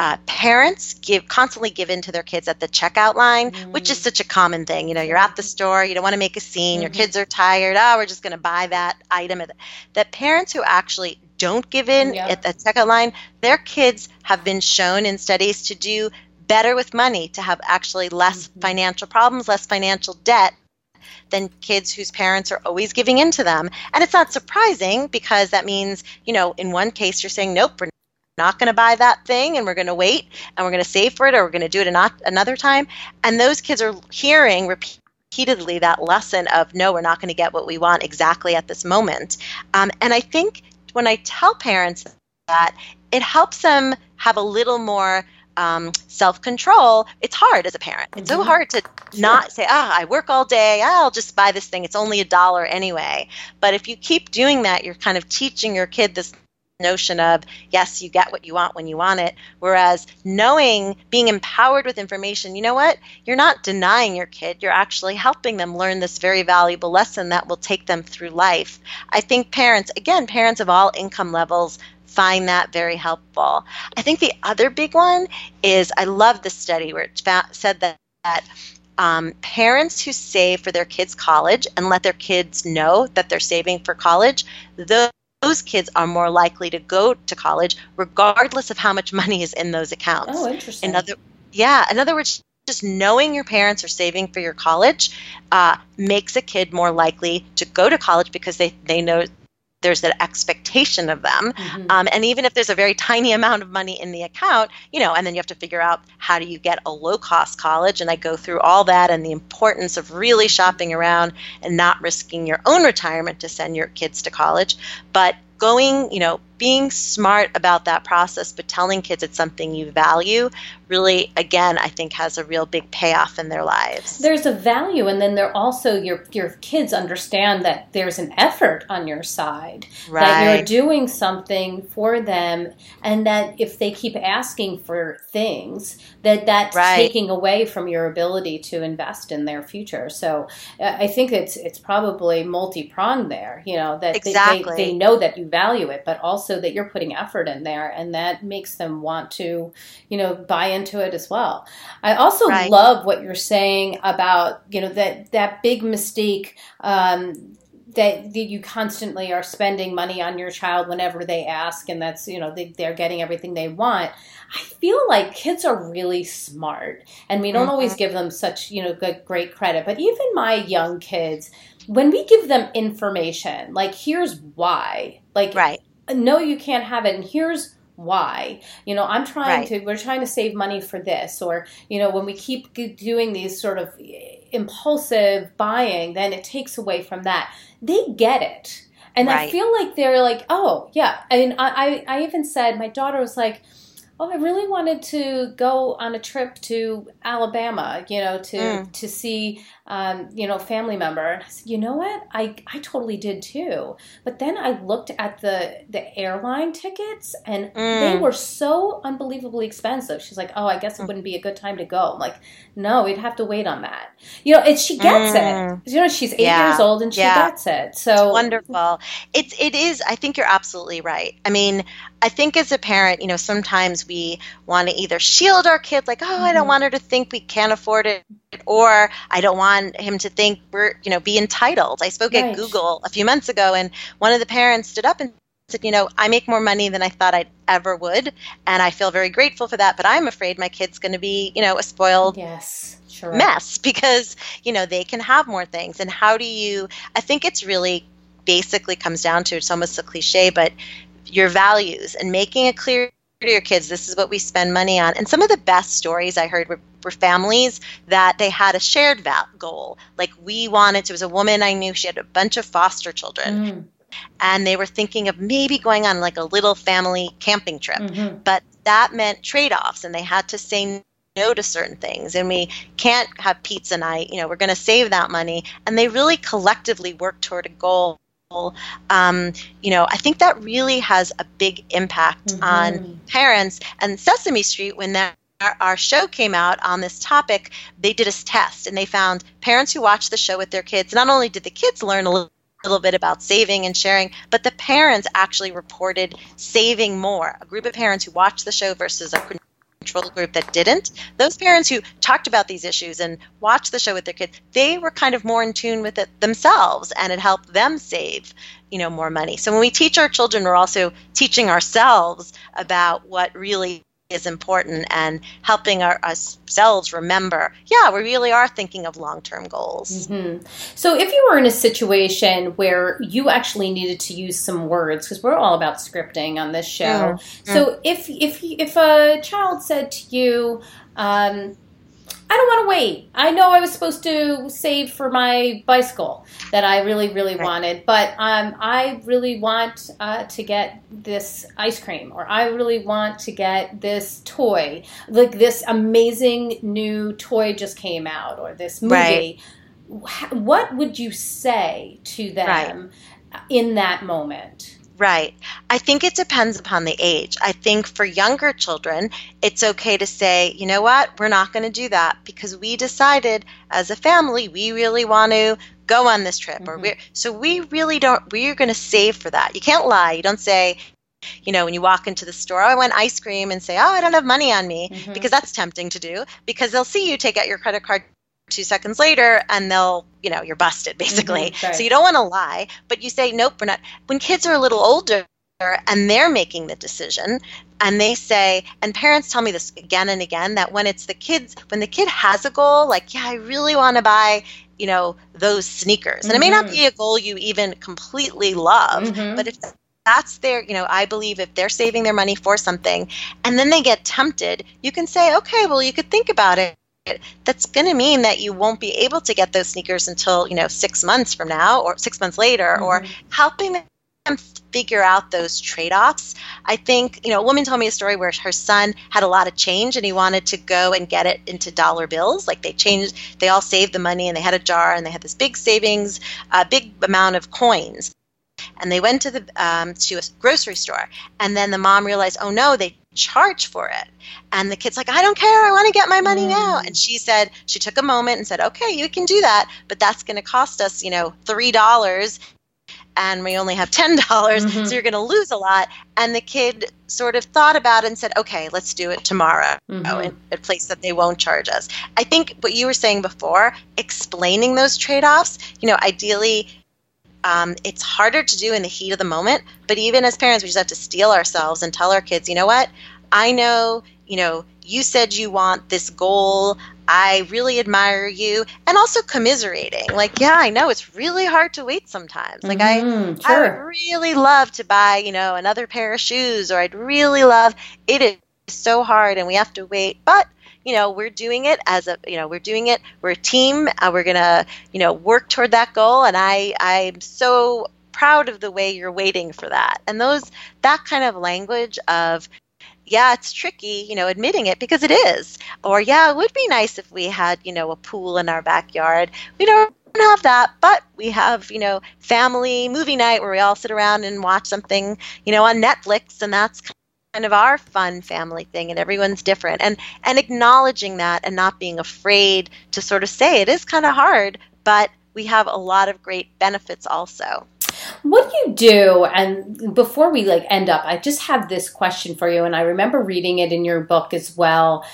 uh, parents give constantly give in to their kids at the checkout line, mm-hmm. which is mm. such a common thing. You know, you're at the store, you don't want to make a scene, mm-hmm. your kids are tired. Oh, we're just going to buy that item. That parents who actually don't give in at the checkout line, their kids have been shown in studies to do better with money, to have actually less mm-hmm. financial problems, less financial debt than kids whose parents are always giving in to them. And it's not surprising because that means, you know, in one case you're saying, nope, we're not going to buy that thing and we're going to wait and we're going to save for it or we're going to do it not another time and those kids are hearing repeatedly that lesson of no we're not going to get what we want exactly at this moment um, and i think when i tell parents that it helps them have a little more um, self control, it's hard as a parent. It's mm-hmm. so hard to not say, ah, I work all day, I'll just buy this thing. It's only a dollar anyway. But if you keep doing that, you're kind of teaching your kid this notion of yes you get what you want when you want it. Whereas knowing being empowered with information you know what? You're not denying your kid you're actually helping them learn this very valuable lesson that will take them through life. I think parents again parents of all income levels find that very helpful. I think the other big one is i love the study where it said that, that um, parents who save for their kids' college and let their kids know that they're saving for college, those those kids are more likely to go to college regardless of how much money is in those accounts. Oh, interesting. In other, yeah, in other words, just knowing your parents are saving for your college uh, makes a kid more likely to go to college because they, they know there's an expectation of them. Mm-hmm. Um, and even if there's a very tiny amount of money in the account, you know, and then you have to figure out how do you get a low cost college. And I go through all that and the importance of really shopping around and not risking your own retirement to send your kids to college. But going, you know, being smart about that process, but telling kids it's something you value really, again, I think has a real big payoff in their lives. There's a value, and then they're also your your kids understand that there's an effort on your side, right. that you're doing something for them, and that if they keep asking for things, that that's right. taking away from your ability to invest in their future. So uh, I think it's it's probably multi pronged there. You know that exactly. they, they, they know that you value it, but also that you're putting effort in there and that makes them want to you know buy into it as well i also right. love what you're saying about you know that that big mistake um, that, that you constantly are spending money on your child whenever they ask and that's you know they, they're getting everything they want i feel like kids are really smart and we don't mm-hmm. always give them such you know good great credit but even my young kids when we give them information like here's why like right no, you can't have it. And here's why you know i'm trying right. to we're trying to save money for this or you know when we keep doing these sort of eh, impulsive buying then it takes away from that they get it and right. i feel like they're like oh yeah i mean I, I i even said my daughter was like oh, I really wanted to go on a trip to Alabama, you know, to mm. to see um, you know, family member. And I said, you know what? I, I totally did too. But then I looked at the the airline tickets and mm. they were so unbelievably expensive. She's like, oh, I guess it mm. wouldn't be a good time to go. I'm like, no, we'd have to wait on that. You know, it, she gets mm. it. You know, she's eight yeah. years old and she yeah. gets it. So it's wonderful. It's it is. I think you're absolutely right. I mean, I think as a parent, you know, sometimes we want to either shield our kids, like, oh, I don't mm-hmm. want her to think we can't afford it or I don't want him to think we're, you know, be entitled. I spoke right. at Google a few months ago, and one of the parents stood up and said, you know, I make more money than I thought I'd ever would, and I feel very grateful for that. But I'm afraid my kid's going to be, you know, a spoiled yes, sure. mess *laughs* because you know they can have more things. And how do you? I think it's really basically comes down to it's almost a cliche, but your values and making it clear to your kids this is what we spend money on and some of the best stories i heard were, were families that they had a shared val- goal like we wanted to was a woman i knew she had a bunch of foster children mm. And they were thinking of maybe going on like a little family camping trip mm-hmm. but that meant trade-offs and they had to say no to certain things and we can't have pizza night you know we're going to save that money and they really collectively worked toward a goal um, you know, I think that really has a big impact mm-hmm. on parents. And Sesame Street, when that our, show came out on this topic, they did a test and they found parents who watched the show with their kids. Not only did the kids learn a little, little bit about saving and sharing, but the parents actually reported saving more. A group of parents who watched the show versus a control group that didn't, those parents who talked about these issues and watched the show with their kids, they were kind of more in tune with it themselves and it helped them save, you know, more money. So when we teach our children, we're also teaching ourselves about what really is important and helping our, ourselves remember, yeah, we really are thinking of long term goals. Mm-hmm. So, if you were in a situation where you actually needed to use some words, because we're all about scripting on this show. Mm-hmm. So, if if if a child said to you, um, I don't want to wait. I know I was supposed to save for my bicycle that I really, really right. wanted, but um, I really want uh, to get this ice cream, or I really want to get this toy. Like this amazing new toy just came out, or this movie. Right. What would you say to them right. in that moment? Right. I think it depends upon the age. I think for younger children, it's okay to say, you know what, we're not going to do that because we decided as a family we really want to go on this trip, mm-hmm. or we so we really don't. We're going to save for that. You can't lie. You don't say, you know, when you walk into the store, oh, I want ice cream, and say, oh, I don't have money on me, mm-hmm. because that's tempting to do. Because they'll see you take out your credit card two seconds later and they'll you know you're busted basically mm-hmm, right. so you don't want to lie but you say nope we're not when kids are a little older and they're making the decision and they say and parents tell me this again and again that when it's the kids when the kid has a goal like yeah i really want to buy you know those sneakers and mm-hmm. it may not mm-hmm. be a goal you even completely love mm-hmm. but if that's their you know i believe if they're saving their money for something and then they get tempted you can say okay well you could think about it that's going to mean that you won't be able to get those sneakers until you know six months from now or six months later mm-hmm. or helping them figure out those trade-offs. I think you know a woman told me a story where her son had a lot of change and he wanted to go and get it into dollar bills. Like they changed they all saved the money and they had a jar and they had this big savings a big amount of coins and they went to the um, to a grocery store. And then the mom realized oh no they charge for it. And the kid's like i don't care. I want to get my money mm. now. And she said she took a moment and said okay you can do that but that's going to cost us you know three dollars. And we only have ten dollars mm-hmm. so you're going to lose a lot. And the kid sort of thought about it and said okay let's do it tomorrow mm-hmm. in a place that they won't charge us. I think what you were saying before explaining those trade-offs you know ideally um, it's harder to do in the heat of the moment. But even as parents, we just have to steel ourselves and tell our kids, you know what? I know, you know, you said you want this goal. I really admire you. And also commiserating. Like, yeah, I know it's really hard to wait sometimes. Like, mm-hmm, I, sure. I would really love to buy, you know, another pair of shoes, or I'd really love it is so hard and we have to wait. But you know we're doing it as a you know we're doing it we're a team uh, we're gonna you know work toward that goal and i i'm so proud of the way you're waiting for that and those that kind of language of yeah, it's tricky, you know, admitting it because it is. Or yeah, it would be nice if we had, you know, a pool in our backyard. We don't have that, but we have, you know, family movie night where we all sit around and watch something, you know, on Netflix and that's kind of our fun family thing and everyone's different. And and acknowledging that and not being afraid to sort of say it is kind of hard but we have a lot of great benefits also. What do you do and before we like end up i just have this question for you and i remember reading it in your book as well.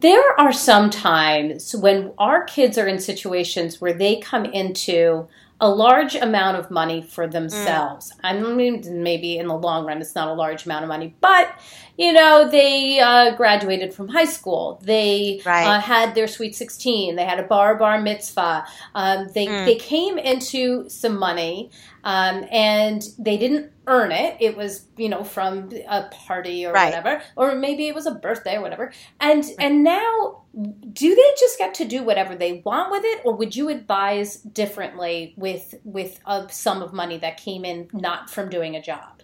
There are some times when our kids are in situations where they come into a large amount of money for themselves. Mm. I mean, maybe in the long run, it's not a large amount of money, but you know, they uh, graduated from high school. They right. uh, had their sweet sixteen. They had a bar bar mitzvah. Um, they mm. they came into some money, um, and they didn't earn it. It was you know from a party or right. whatever, or maybe it was a birthday or whatever. And right. and now do they just get to do whatever they want with it or would you advise differently with with uh, a sum of money that came in not from doing a job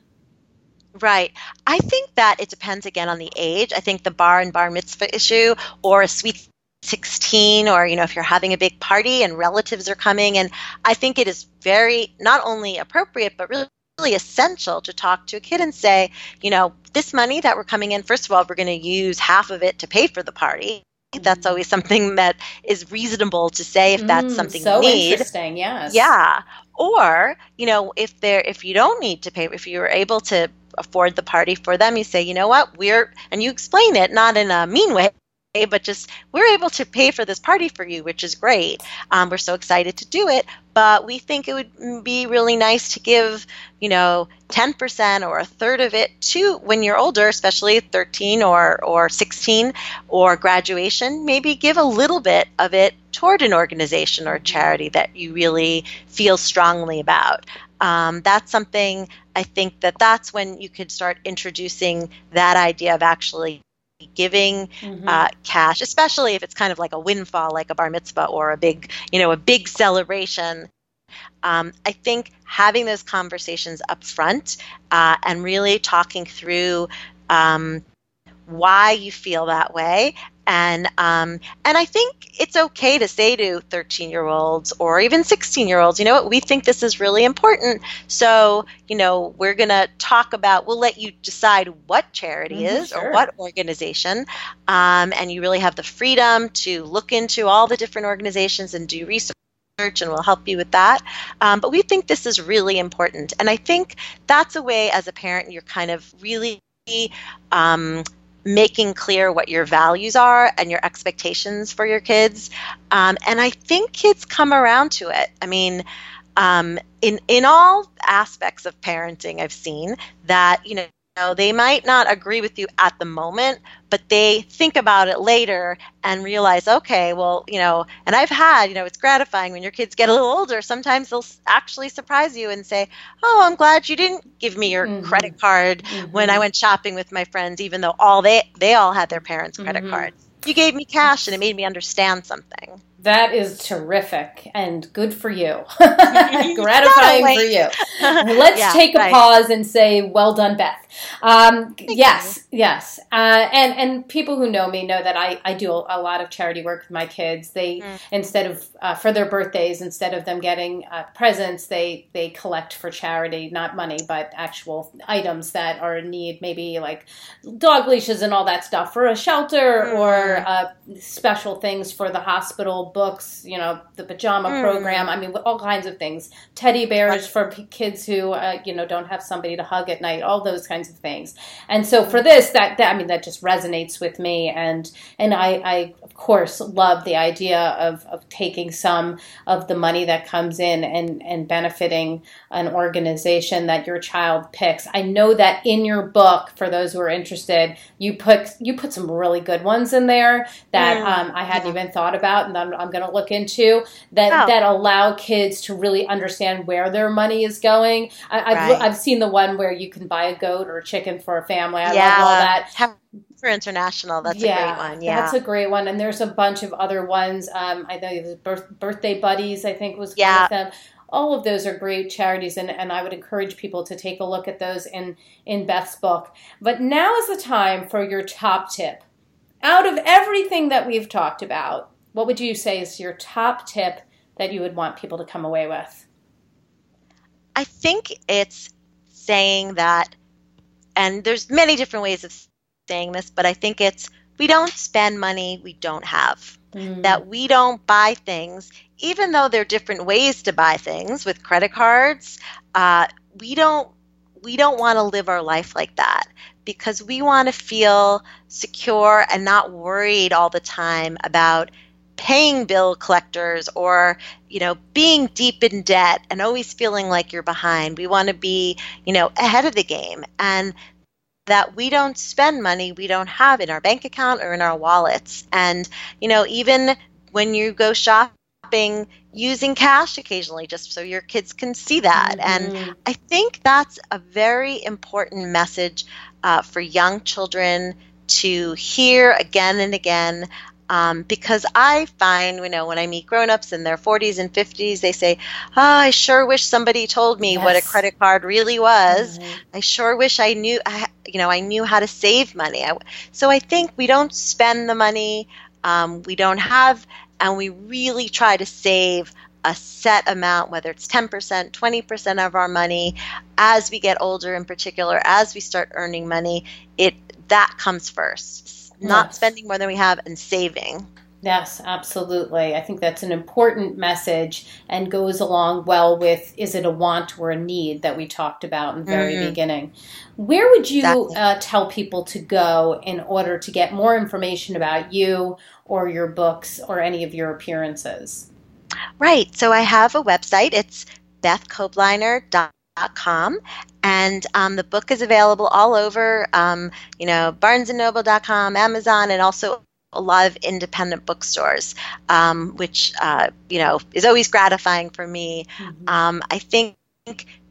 right i think that it depends again on the age i think the bar and bar mitzvah issue or a sweet 16 or you know if you're having a big party and relatives are coming and i think it is very not only appropriate but really really essential to talk to a kid and say, you know, this money that we're coming in, first of all, we're going to use half of it to pay for the party that's always something that is reasonable to say if that's Mm, something so you need. interesting. Yes. Yeah. Or, you know, if there if you don't need to pay if you're able to afford the party for them, you say, you know what, we're and you explain it not in a mean way, but just we're able to pay for this party for you, which is great. Um, we're so excited to do it, but we think it would be really nice to give, you know, 10% or a third of it to when you're older, especially 13 or or 16 or graduation, maybe give a little bit of it toward an organization or charity that you really feel strongly about. Um, that's something I think that that's when you could start introducing that idea of actually giving Mhm. uh, cash, especially if it's kind of like a windfall, like a bar mitzvah or a big, you know, a big celebration. Um, I think having those conversations up front uh, and really talking through um, why you feel that way. And um, and I think it's okay to say to 13 year olds or even 16 year olds, you know what, we think this is really important. So you know we're gonna talk about. We'll let you decide what charity Mhm, is sure. or what organization, um, and you really have the freedom to look into all the different organizations and do research and we'll help you with that. Um, but we think this is really important. And I think that's a way, as a parent, you're kind of really um, making clear what your values are and your expectations for your kids. Um, and I think kids come around to it. I mean, um, in in all aspects of parenting, I've seen that you know they might not agree with you at the moment, but they think about it later and realize, okay, well, you know, and I've had, you know, it's gratifying when your kids get a little older. Sometimes they'll actually surprise you and say, oh, I'm glad you didn't give me your Mhm. credit card when Mhm. I went shopping with my friends, even though all they they all had their parents' credit Mhm. cards. You gave me cash and it made me understand something. That is terrific and good for you. *laughs* *laughs* Gratifying for you. *laughs* Let's Yeah, take a right. pause and say, "Well done, Beth." Um, yes, yes, uh, and and people who know me know that I, I do a lot of charity work with my kids. They Mm. instead of uh, for their birthdays, instead of them getting uh, presents, they they collect for charity, not money, but actual items that are in need. Maybe like dog leashes and all that stuff for a shelter, Mm. or uh, special things for the hospital, books, you know, the pajama Mm. program. I mean, all kinds of things. Teddy bears for p- kids who, uh, you know, don't have somebody to hug at night. All those kinds of things. And so for this, that, that I mean, that just resonates with me. And and I, I of course love the idea of of taking some of the money that comes in and and benefiting an organization that your child picks. I know that in your book, for those who are interested, you put you put some really good ones in there that Mm, um, I hadn't yeah. even thought about, and I'm, I'm going to look into that Oh. that allow kids to really understand where their money is going. I, I've Right. I've seen the one where you can buy a goat or a chicken for a family. I love all that. Have for international. That's a great one. Yeah. That's a great one. And there's a bunch of other ones. Um, I know the birth, Birthday Buddies, I think, was one Yeah. of them. All of those are great charities, and, and I would encourage people to take a look at those in, in Beth's book. But now is the time for your top tip. Out of everything that we've talked about, what would you say is your top tip that you would want people to come away with? I think it's saying that, and there's many different ways of saying this, but I think it's we don't spend money we don't have. Mm. That we don't buy things, even though there are different ways to buy things with credit cards. Uh, we don't we don't want to live our life like that because we want to feel secure and not worried all the time about paying bill collectors or you know being deep in debt and always feeling like you're behind we want to be you know ahead of the game and that we don't spend money we don't have in our bank account or in our wallets and you know even when you go shopping using cash occasionally just so your kids can see that and Mhm. I think that's a very important message uh, for young children to hear again and again. Um, because I find, you know, when I meet grown-ups in their 40s and 50s, they say, "Oh, I sure wish somebody told me what a credit card really was. Mhm. I sure wish I knew, you know, I knew how to save money." So I think we don't spend the money um, we don't have, and we really try to save a set amount, whether it's 10%, 20% of our money, as we get older in particular, as we start earning money, it that comes first. Not Yes. spending more than we have and saving. Yes, absolutely. I think that's an important message and goes along well with is it a want or a need that we talked about in the very Mhm. beginning. Where would you Exactly. uh, tell people to go in order to get more information about you or your books or any of your appearances? Right. So I have a website. It's bethkobliner.com. And um, the book is available all over, um, you know, barnesandnoble.com, Amazon, and also a lot of independent bookstores, um, which, uh, you know, is always gratifying for me. Um, I think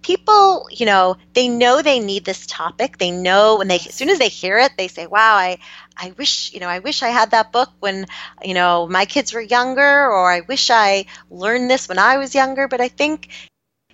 people, you know, they know they need this topic. They know when they, as soon as they hear it, they say, wow, I, I wish, you know, I wish I had that book when, you know, my kids were younger, or I wish I learned this when I was younger. But I think,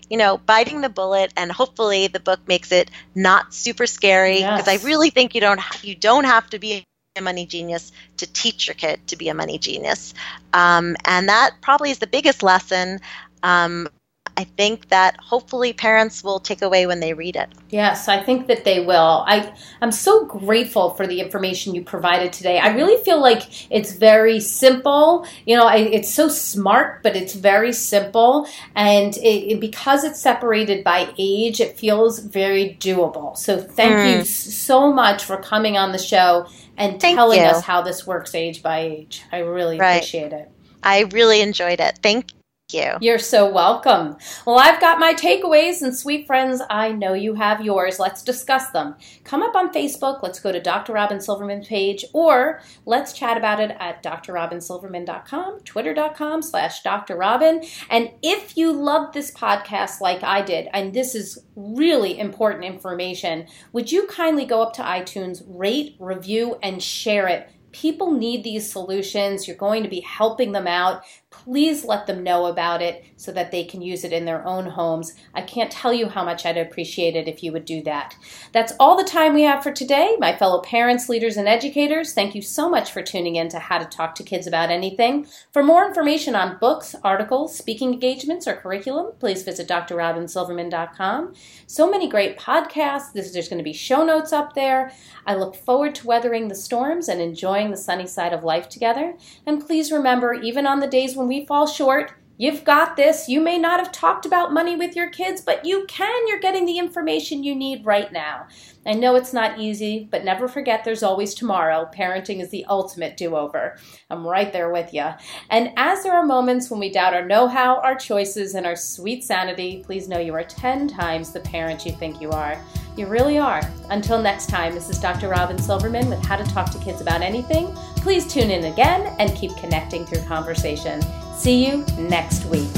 you know, biting the bullet and hopefully the book makes it not super scary because Yes. I really think you don't, ha- you don't have to be a money genius to teach your kid to be a money genius. Um, and that probably is the biggest lesson. Um, I think that hopefully parents will take away when they read it. Yes, I think that they will. I I'm so grateful for the information you provided today. I really feel like it's very simple. You know, I, it's so smart, but it's very simple, and it, it- because it's separated by age, it feels very doable. So thank you Mm. s- so much for coming on the show and Thank telling you. us how this works age by age. I really Right. appreciate it. I really enjoyed it. Thank you. You're so welcome. Well, I've got my takeaways, and sweet friends, I know you have yours. Let's discuss them. Come up on Facebook. Let's go to Dr. Robyn Silverman's page, or let's chat about it at drrobynsilverman.com, twitter.com slash Dr. Robyn. And if you love this podcast like I did, and this is really important information, would you kindly go up to iTunes, rate, review, and share it? People need these solutions. You're going to be helping them out please let them know about it so that they can use it in their own homes. I can't tell you how much I'd appreciate it if you would do that. That's all the time we have for today. My fellow parents, leaders, and educators, thank you so much for tuning in to How to Talk to Kids About Anything. For more information on books, articles, speaking engagements, or curriculum, please visit drrobynsilverman.com. So many great podcasts. There's, going to be show notes up there. I look forward to weathering the storms and enjoying the sunny side of life together. And please remember, even on the days when we fall short, you've got this. You may not have talked about money with your kids, but you can. You're getting the information you need right now. I know it's not easy, but never forget there's always tomorrow. Parenting is the ultimate do over. I'm right there with you. And as there are moments when we doubt our know how, our choices, and our sweet sanity, please know you are 10 times the parent you think you are. You really are. Until next time, this is Dr. Robyn Silverman with How to Talk to Kids About Anything. Please tune in again and keep connecting through conversation. See you next week.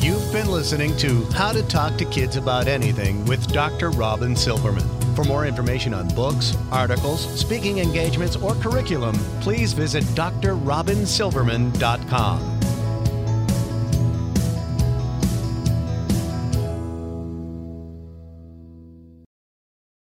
You've been listening to How to Talk to Kids About Anything with Dr. Robyn Silverman. For more information on books, articles, speaking engagements, or curriculum, please visit drrobynsilverman.com.